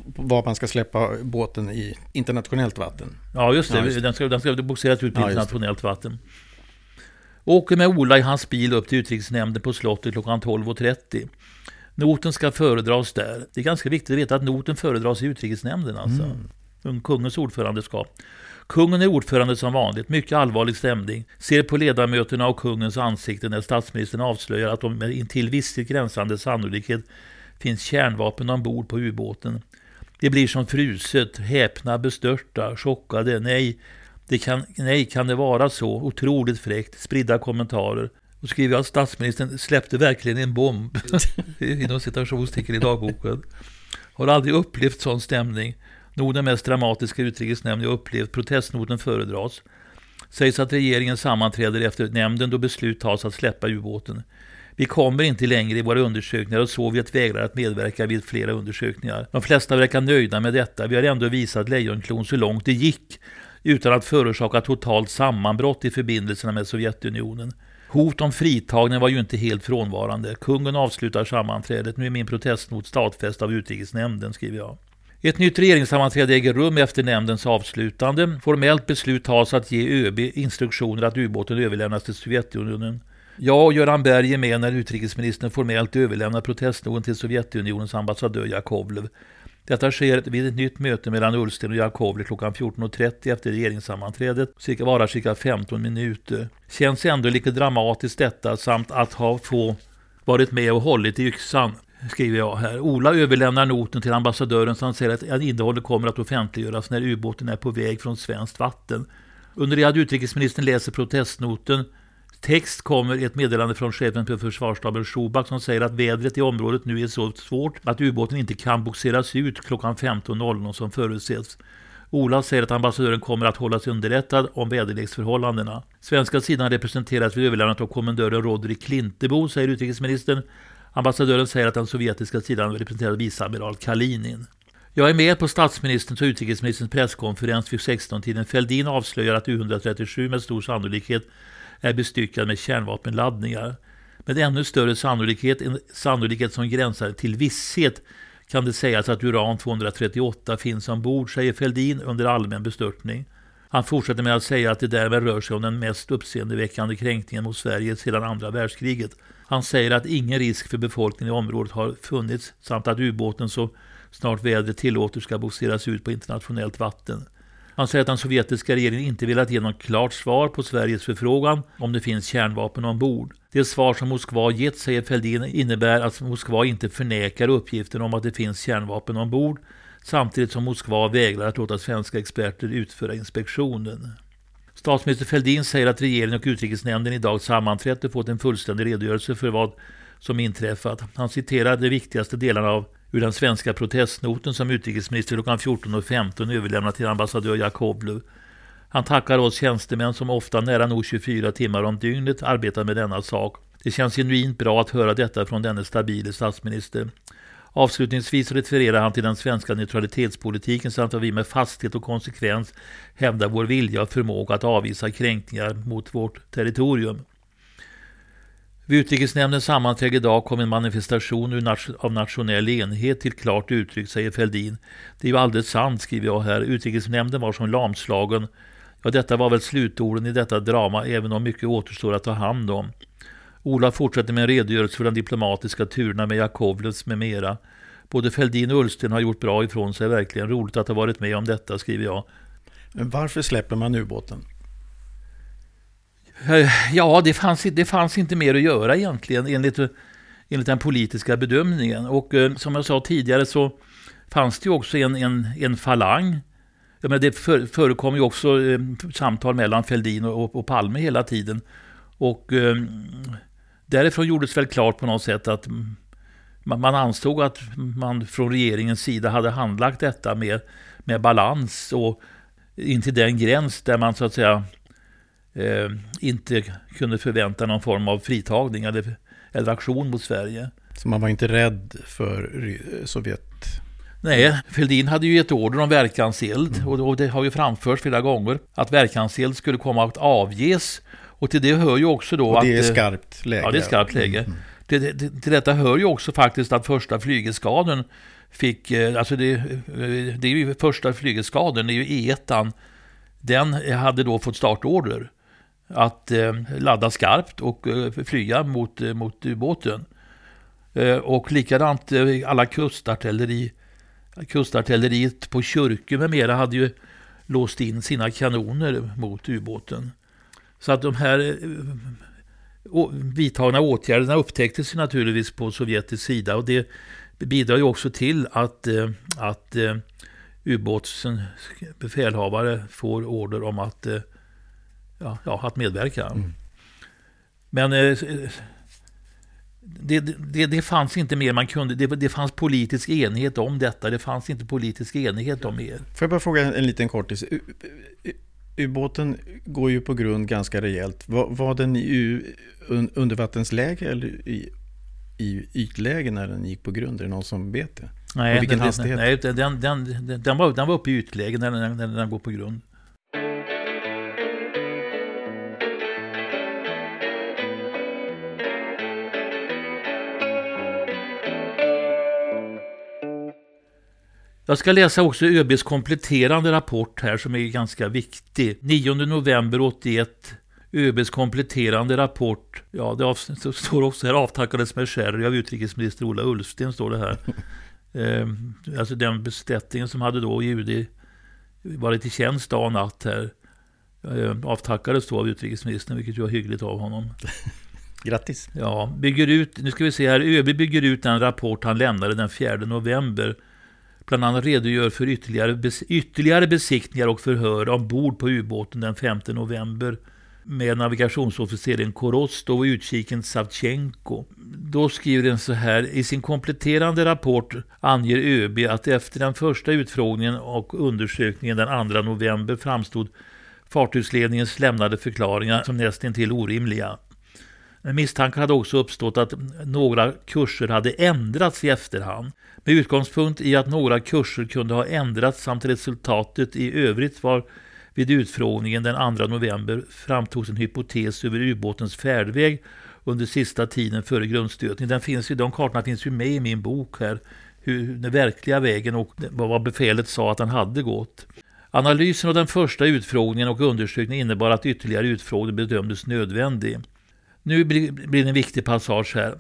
var man ska släppa båten i internationellt vatten. Ja, just det. Ja, just det. Den ska, den ska boxeras ut på ja, internationellt vatten. Åker med Ola i hans bil upp till utrikesnämnden på slottet klockan 12.30. Noten ska föredras där. Det är ganska viktigt att veta att noten föredras i utrikesnämnden. Alltså. Mm kungens ordförandeskap. Kungen är ordförande som vanligt, mycket allvarlig stämning. Ser på ledamöterna och kungens ansikte när statsministern avslöjar att de med intill visshet gränsande sannolikhet finns kärnvapen ombord på ubåten. Det blir som fruset, häpna, bestörta, chockade. Nej, det kan, nej, kan det vara så? Otroligt fräckt. Spridda kommentarer. Och skriver att statsministern släppte verkligen en bomb. Inom citationstecken i dagboken. Har aldrig upplevt sån stämning. Nog den mest dramatiska utrikesnämnd jag upplevt. Protestnoten föredras. Sägs att regeringen sammanträder efter nämnden då beslut tas att släppa ubåten. Vi kommer inte längre i våra undersökningar och Sovjet vägrar att medverka vid flera undersökningar. De flesta verkar nöjda med detta. Vi har ändå visat Lejonklon så långt det gick utan att förorsaka totalt sammanbrott i förbindelserna med Sovjetunionen. Hot om fritagning var ju inte helt frånvarande. Kungen avslutar sammanträdet. Nu är min protestnot stadfäst av utrikesnämnden, skriver jag. Ett nytt regeringssammanträde äger rum efter nämndens avslutande. Formellt beslut tas att ge ÖB instruktioner att ubåten överlämnas till Sovjetunionen. Jag och Göran Berg är med när utrikesministern formellt överlämnar protestnoten till Sovjetunionens ambassadör Jakovlev. Detta sker vid ett nytt möte mellan Ullsten och Jakovlev klockan 14.30 efter regeringssammanträdet. Cirka varar cirka 15 minuter. Känns ändå lite dramatiskt detta samt att ha få varit med och hållit i yxan skriver jag här. Ola överlämnar noten till ambassadören som säger att innehållet kommer att offentliggöras när ubåten är på väg från svenskt vatten. Under det att utrikesministern läser protestnoten text kommer ett meddelande från chefen för försvarsstaben Schubach som säger att vädret i området nu är så svårt att ubåten inte kan boxeras ut klockan 15.00 som förutses. Ola säger att ambassadören kommer att hållas underrättad om väderleksförhållandena. Svenska sidan representeras vid överlämnandet av kommendören Roderick Klintebo, säger utrikesministern. Ambassadören säger att den sovjetiska sidan representerar viceamiral Kalinin. Jag är med på statsministerns och utrikesministerns presskonferens vid 16-tiden. Fälldin avslöjar att U-137 med stor sannolikhet är bestyckad med kärnvapenladdningar. Med ännu större sannolikhet, en sannolikhet som gränsar till visshet, kan det sägas att uran-238 finns ombord, säger Fälldin under allmän bestörtning. Han fortsätter med att säga att det därmed rör sig om den mest uppseendeväckande kränkningen mot Sverige sedan andra världskriget. Han säger att ingen risk för befolkningen i området har funnits samt att ubåten så snart vädret tillåter ska bogseras ut på internationellt vatten. Han säger att den sovjetiska regeringen inte velat ge något klart svar på Sveriges förfrågan om det finns kärnvapen ombord. Det svar som Moskva gett, säger Fälldin, innebär att Moskva inte förnekar uppgiften om att det finns kärnvapen ombord, samtidigt som Moskva vägrar att låta svenska experter utföra inspektionen. Statsminister Fälldin säger att regeringen och utrikesnämnden idag sammanträtt och fått en fullständig redogörelse för vad som inträffat. Han citerar de viktigaste delarna av ur den svenska protestnoten som utrikesminister klockan 14.15 överlämnat till ambassadör Jakovlev. Han tackar oss tjänstemän som ofta nära nog 24 timmar om dygnet arbetar med denna sak. Det känns genuint bra att höra detta från denne stabile statsminister. Avslutningsvis refererar han till den svenska neutralitetspolitiken samt att vi med fasthet och konsekvens hävdar vår vilja och förmåga att avvisa kränkningar mot vårt territorium. Vid utrikesnämndens sammanträde idag kom en manifestation av nationell enhet till klart uttryck, säger Fälldin. Det är ju alldeles sant, skriver jag här. Utrikesnämnden var som lamslagen. Ja, detta var väl slutorden i detta drama, även om mycket återstår att ta hand om. Ola fortsätter med en redogörelse för de diplomatiska turerna med Jakovlevs med mera. Både Fälldin och Ullsten har gjort bra ifrån sig. Verkligen roligt att ha varit med om detta, skriver jag. Men varför släpper man ubåten? Ja, det fanns, det fanns inte mer att göra egentligen enligt, enligt den politiska bedömningen. Och eh, som jag sa tidigare så fanns det ju också en, en, en falang. Jag menar, det för, förekom ju också eh, samtal mellan Fälldin och, och, Palme hela tiden. Och eh, därifrån gjordes väl klart på något sätt att man, man ansåg att man från regeringens sida hade handlagt detta med, med balans och intill den gräns där man så att säga eh, inte kunde förvänta någon form av fritagning eller, eller aktion mot Sverige. Så man var inte rädd för Sovjet? Nej, Fälldin hade ju gett order om verkanseld mm. och det har ju framförts flera gånger att verkanseld skulle komma att avges. Och till det hör ju också då och det att... är skarpt läge. Ja, det är skarpt läge. Mm. Till, till, till, detta hör ju också faktiskt att första flygeskaden fick, eh, alltså det, eh, det är ju första flygeskaden, det är ju E1. Den hade då fått startorder att eh, ladda skarpt och eh, flyga mot, eh, mot ubåten. Eh, och likadant eh, alla kustartilleri, kustartilleriet på Kyrke med mera hade ju låst in sina kanoner mot ubåten. Så att de här eh, vidtagna åtgärderna upptäcktes naturligtvis på sovjetisk sida och det bidrar ju också till att, eh, att eh, ubåtens får order om att eh, ja, ja, att medverka. Mm. Men eh, det, det, det, fanns inte mer man kunde. Det, det fanns politisk enighet om detta. Det fanns inte politisk enighet om mer. Får jag bara fråga en liten kortis? Ubåten går ju på grund ganska rejält. Var, var den i undervattensläge eller i, i ytläge när den gick på grund? Är det någon som vet det? Nej, vilken den, hastighet? Nej, den, den, den, den, var, den var uppe i ytläge när den, när den går på grund. Jag ska läsa också ÖBs kompletterande rapport här som är ganska viktig. 9 november 81 ÖBs kompletterande rapport. Ja, det står också här avtackades med sherry av utrikesminister Ola Ullsten, står det här. eh, alltså den besättningen som hade då i UD varit i tjänst dag och natt här. Eh, avtackades då av utrikesministern, vilket var hyggligt av honom. Grattis! Ja, bygger ut, nu ska vi se här, ÖB bygger ut den rapport han lämnade den 4 november bland annat redogör för ytterligare, bes ytterligare besiktningar och förhör ombord på ubåten den 5 november med navigationsofficeren Korostov och utkiken Savchenko. Då skriver den så här. I sin kompletterande rapport anger ÖB att efter den första utfrågningen och undersökningen den 2 november framstod fartygsledningens lämnade förklaringar som nästintill orimliga. Men Misstankar hade också uppstått att några kurser hade ändrats i efterhand. Med utgångspunkt i att några kurser kunde ha ändrats samt resultatet i övrigt var vid utfrågningen den 2 november framtogs en hypotes över ubåtens färdväg under sista tiden före grundstötningen. Den finns ju, de kartorna finns ju med i min bok här. Hur den verkliga vägen och vad befälet sa att den hade gått. Analysen av den första utfrågningen och undersökningen innebar att ytterligare utfrågning bedömdes nödvändig. Nu blir det en viktig passage här.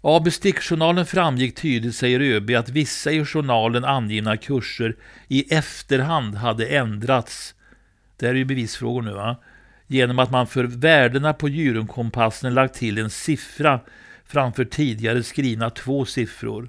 Av bestickjournalen framgick tydligt, säger ÖB, att vissa i journalen angivna kurser i efterhand hade ändrats. Det här är ju bevisfrågor nu va? Genom att man för värdena på gyronkompassen lagt till en siffra framför tidigare skrivna två siffror.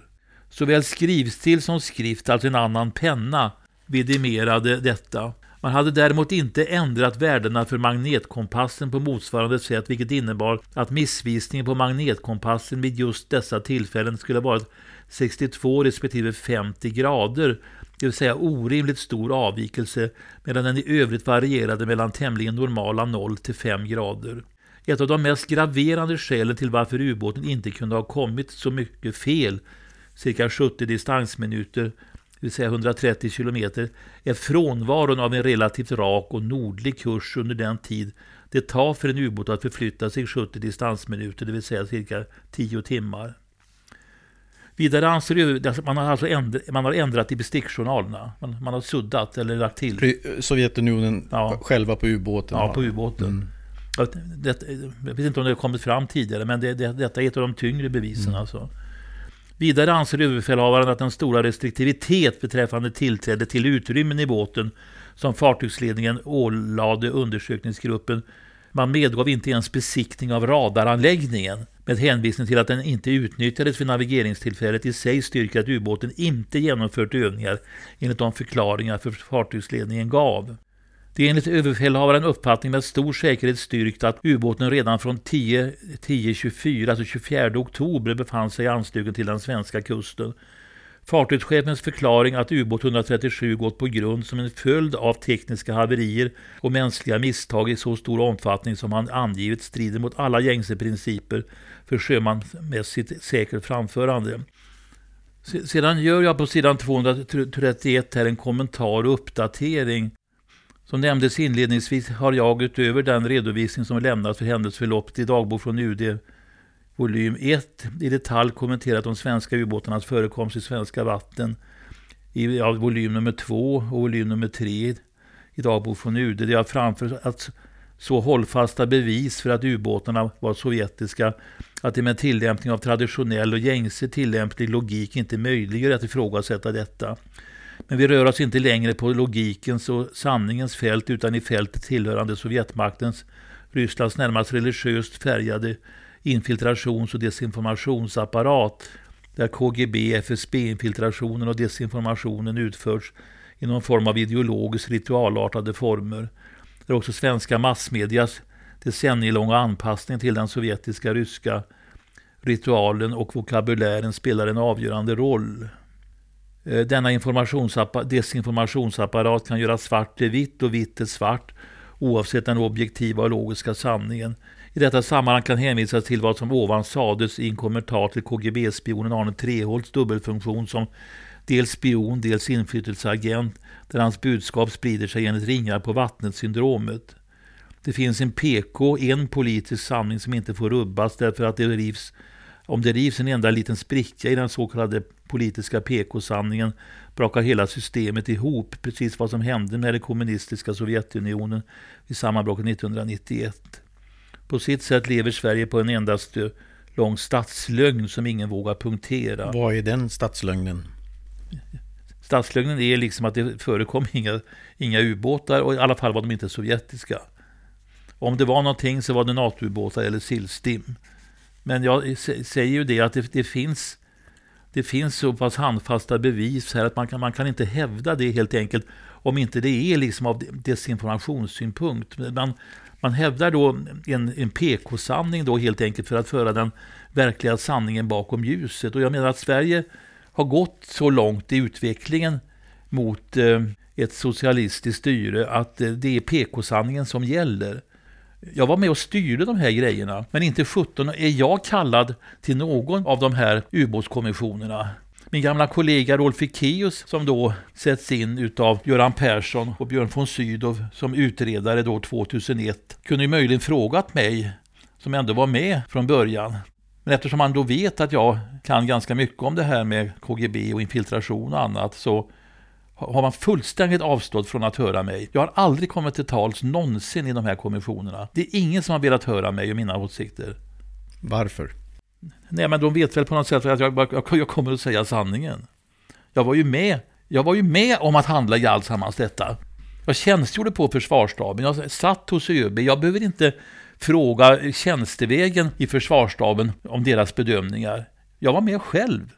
Såväl skrivstil som skrift, alltså en annan penna, vidimerade detta. Man hade däremot inte ändrat värdena för magnetkompassen på motsvarande sätt, vilket innebar att missvisningen på magnetkompassen vid just dessa tillfällen skulle varit 62 respektive 50 grader, det vill säga orimligt stor avvikelse, medan den i övrigt varierade mellan tämligen normala 0 till 5 grader. Ett av de mest graverande skälen till varför ubåten inte kunde ha kommit så mycket fel, cirka 70 distansminuter, det vill säga 130 kilometer, är frånvaron av en relativt rak och nordlig kurs under den tid det tar för en ubåt att förflytta sig 70 distansminuter, det vill säga cirka 10 timmar. Vidare anser att man har, alltså ändrat, man har ändrat i bestickjournalerna. Man, man, har suddat eller lagt till. Sovjetunionen ja. själva på ubåten? Ja, på ubåten. Mm. Det, jag vet inte om det har kommit fram tidigare, men det, det, detta är ett av de tyngre bevisen. Mm. Alltså. Vidare anser överbefälhavaren att den stora restriktivitet beträffande tillträde till utrymmen i båten som fartygsledningen ålade undersökningsgruppen man medgav inte ens besiktning av radaranläggningen med hänvisning till att den inte utnyttjades vid navigeringstillfället i sig styrker att ubåten inte genomfört övningar enligt de förklaringar för fartygsledningen gav. Det är enligt överbefälhavaren uppfattning med stor säkerhet styrkt att ubåten redan från 10.24, alltså 24 oktober, befann sig i anslutning till den svenska kusten. Fartygschefens förklaring att ubåt 137 gått på grund som en följd av tekniska haverier och mänskliga misstag i så stor omfattning som han angivit strider mot alla gängse principer för sjömansmässigt säkert framförande. Sedan gör jag på sidan 231 här en kommentar och uppdatering som nämndes inledningsvis har jag utöver den redovisning som lämnats för händelseförloppet i dagbok från UD volym 1 i detalj kommenterat de svenska ubåtarnas förekomst i svenska vatten i ja, volym nummer 2 och volym nummer 3 i dagbok från UD. Det har framförts att så hållfasta bevis för att ubåtarna var sovjetiska att det med tillämpning av traditionell och gängse tillämplig logik inte möjliggör att ifrågasätta detta. Men vi rör oss inte längre på logikens och sanningens fält utan i fältet tillhörande Sovjetmaktens, Rysslands närmast religiöst färgade infiltrations och desinformationsapparat där KGB, FSB-infiltrationen och desinformationen utförs i någon form av ideologiskt ritualartade former. Där också svenska massmedias decennielånga anpassning till den sovjetiska, ryska ritualen och vokabulären spelar en avgörande roll. Eh, denna desinformationsapparat kan göra svart till vitt och vitt till svart oavsett den objektiva och logiska sanningen. I detta sammanhang kan hänvisas till vad som ovan sades i en kommentar till KGB-spionen Arne Treholts dubbelfunktion som dels spion, dels inflytelseagent, där hans budskap sprider sig enligt ringar på vattnet-syndromet. Det finns en PK, en politisk sanning som inte får rubbas därför att det rivs, om det rivs en enda liten spricka i den så kallade politiska PK-sanningen brakar hela systemet ihop. Precis vad som hände med det kommunistiska Sovjetunionen vid sammanbrottet 1991. På sitt sätt lever Sverige på en endast lång statslögn som ingen vågar punktera. Vad är den statslögnen? Statslögnen är liksom att det förekom inga, inga ubåtar och i alla fall var de inte sovjetiska. Om det var någonting så var det NATO-ubåtar eller sillstim. Men jag säger ju det att det, det, finns det finns så pass handfasta bevis här att man kan, man kan inte hävda det helt enkelt om inte det är liksom av desinformationssynpunkt. Man, man hävdar då en, en PK-sanning då helt enkelt för att föra den verkliga sanningen bakom ljuset. Och jag menar att Sverige har gått så långt i utvecklingen mot eh, ett socialistiskt styre att eh, det är PK-sanningen som gäller. Jag var med och styrde de här grejerna, men inte 17 är jag kallad till någon av de här ubåtskommissionerna. Min gamla kollega Rolf Ekéus som då sätts in utav Göran Persson och Björn von Sydow som utredare då 2001 kunde ju möjligen frågat mig, som ändå var med från början. Men eftersom han då vet att jag kan ganska mycket om det här med KGB och infiltration och annat så har man fullständigt avstått från att höra mig. Jag har aldrig kommit till tals någonsin i de här kommissionerna. Det är ingen som har velat höra mig och mina åsikter. Varför? Nej, men de vet väl på något sätt att jag, jag, jag kommer att säga sanningen. Jag var ju med. Jag var ju med om att handla i alltsammans detta. Jag tjänstgjorde på försvarsstaben. Jag satt hos ÖB. Jag behöver inte fråga tjänstevägen i försvarsstaben om deras bedömningar. Jag var med själv.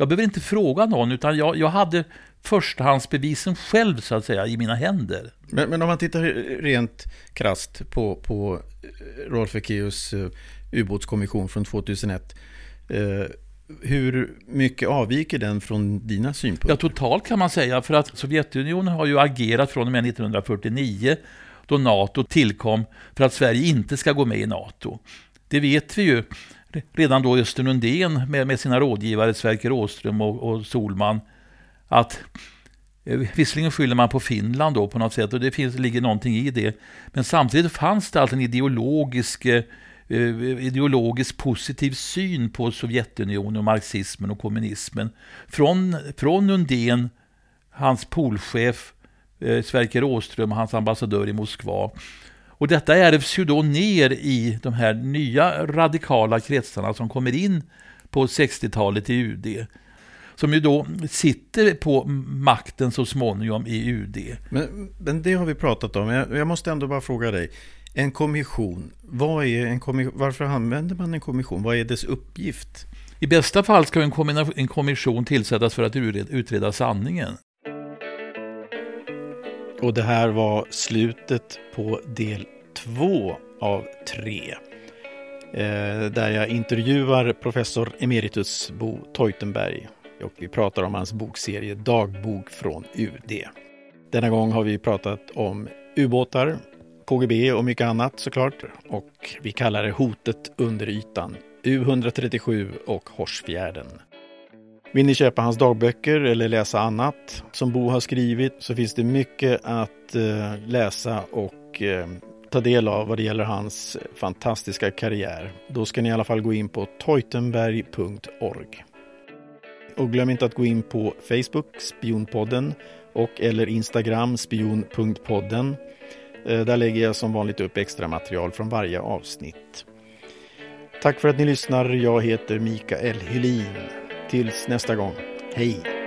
Jag behöver inte fråga någon, utan jag, jag hade förstahandsbevisen själv så att säga i mina händer. Men, men om man tittar rent krast på, på eh, Rolf Ekéus uh, ubåtskommission från 2001. Uh, hur mycket avviker den från dina synpunkter? Ja, totalt kan man säga, för att Sovjetunionen har ju agerat från och med 1949 då NATO tillkom för att Sverige inte ska gå med i NATO. Det vet vi ju redan då Östen Undén med, med sina rådgivare Sverker Åström och, och Solman att eh, Visserligen skyller man på Finland då på något sätt och det finns, ligger någonting i det. Men samtidigt fanns det alltså en ideologisk, eh, eh ideologisk positiv syn på Sovjetunionen och marxismen och kommunismen. Från, från Undén, hans polchef eh, Sverker Åström och hans ambassadör i Moskva. Och detta ärvs ju då ner i de här nya radikala kretsarna som kommer in på 60-talet i UD som ju då sitter på makten så småningom i UD. Men, men det har vi pratat om. Jag, jag, måste ändå bara fråga dig. En kommission, vad är en kommission, varför använder man en kommission? Vad är dess uppgift? I bästa fall ska en, kommission tillsättas för att utreda sanningen. Och det här var slutet på del två av tre. Eh, där jag intervjuar professor emeritus Bo Teutenberg och vi pratar om hans bokserie Dagbok från UD. Denna gång har vi pratat om ubåtar, KGB och mycket annat såklart. Och vi kallar det Hotet under ytan, U137 och Horsfjärden. Vill ni köpa hans dagböcker eller läsa annat som Bo har skrivit så finns det mycket att eh, läsa och eh, ta del av vad det gäller hans fantastiska karriär. Då ska ni i alla fall gå in på teutenberg.org. Och glöm inte att gå in på Facebook, Spionpodden och eller Instagram, spion.podden. Eh, där lägger jag som vanligt upp extra material från varje avsnitt. Tack för att ni lyssnar. Jag heter Mikael Hylin. Tills nästa gång. Hej!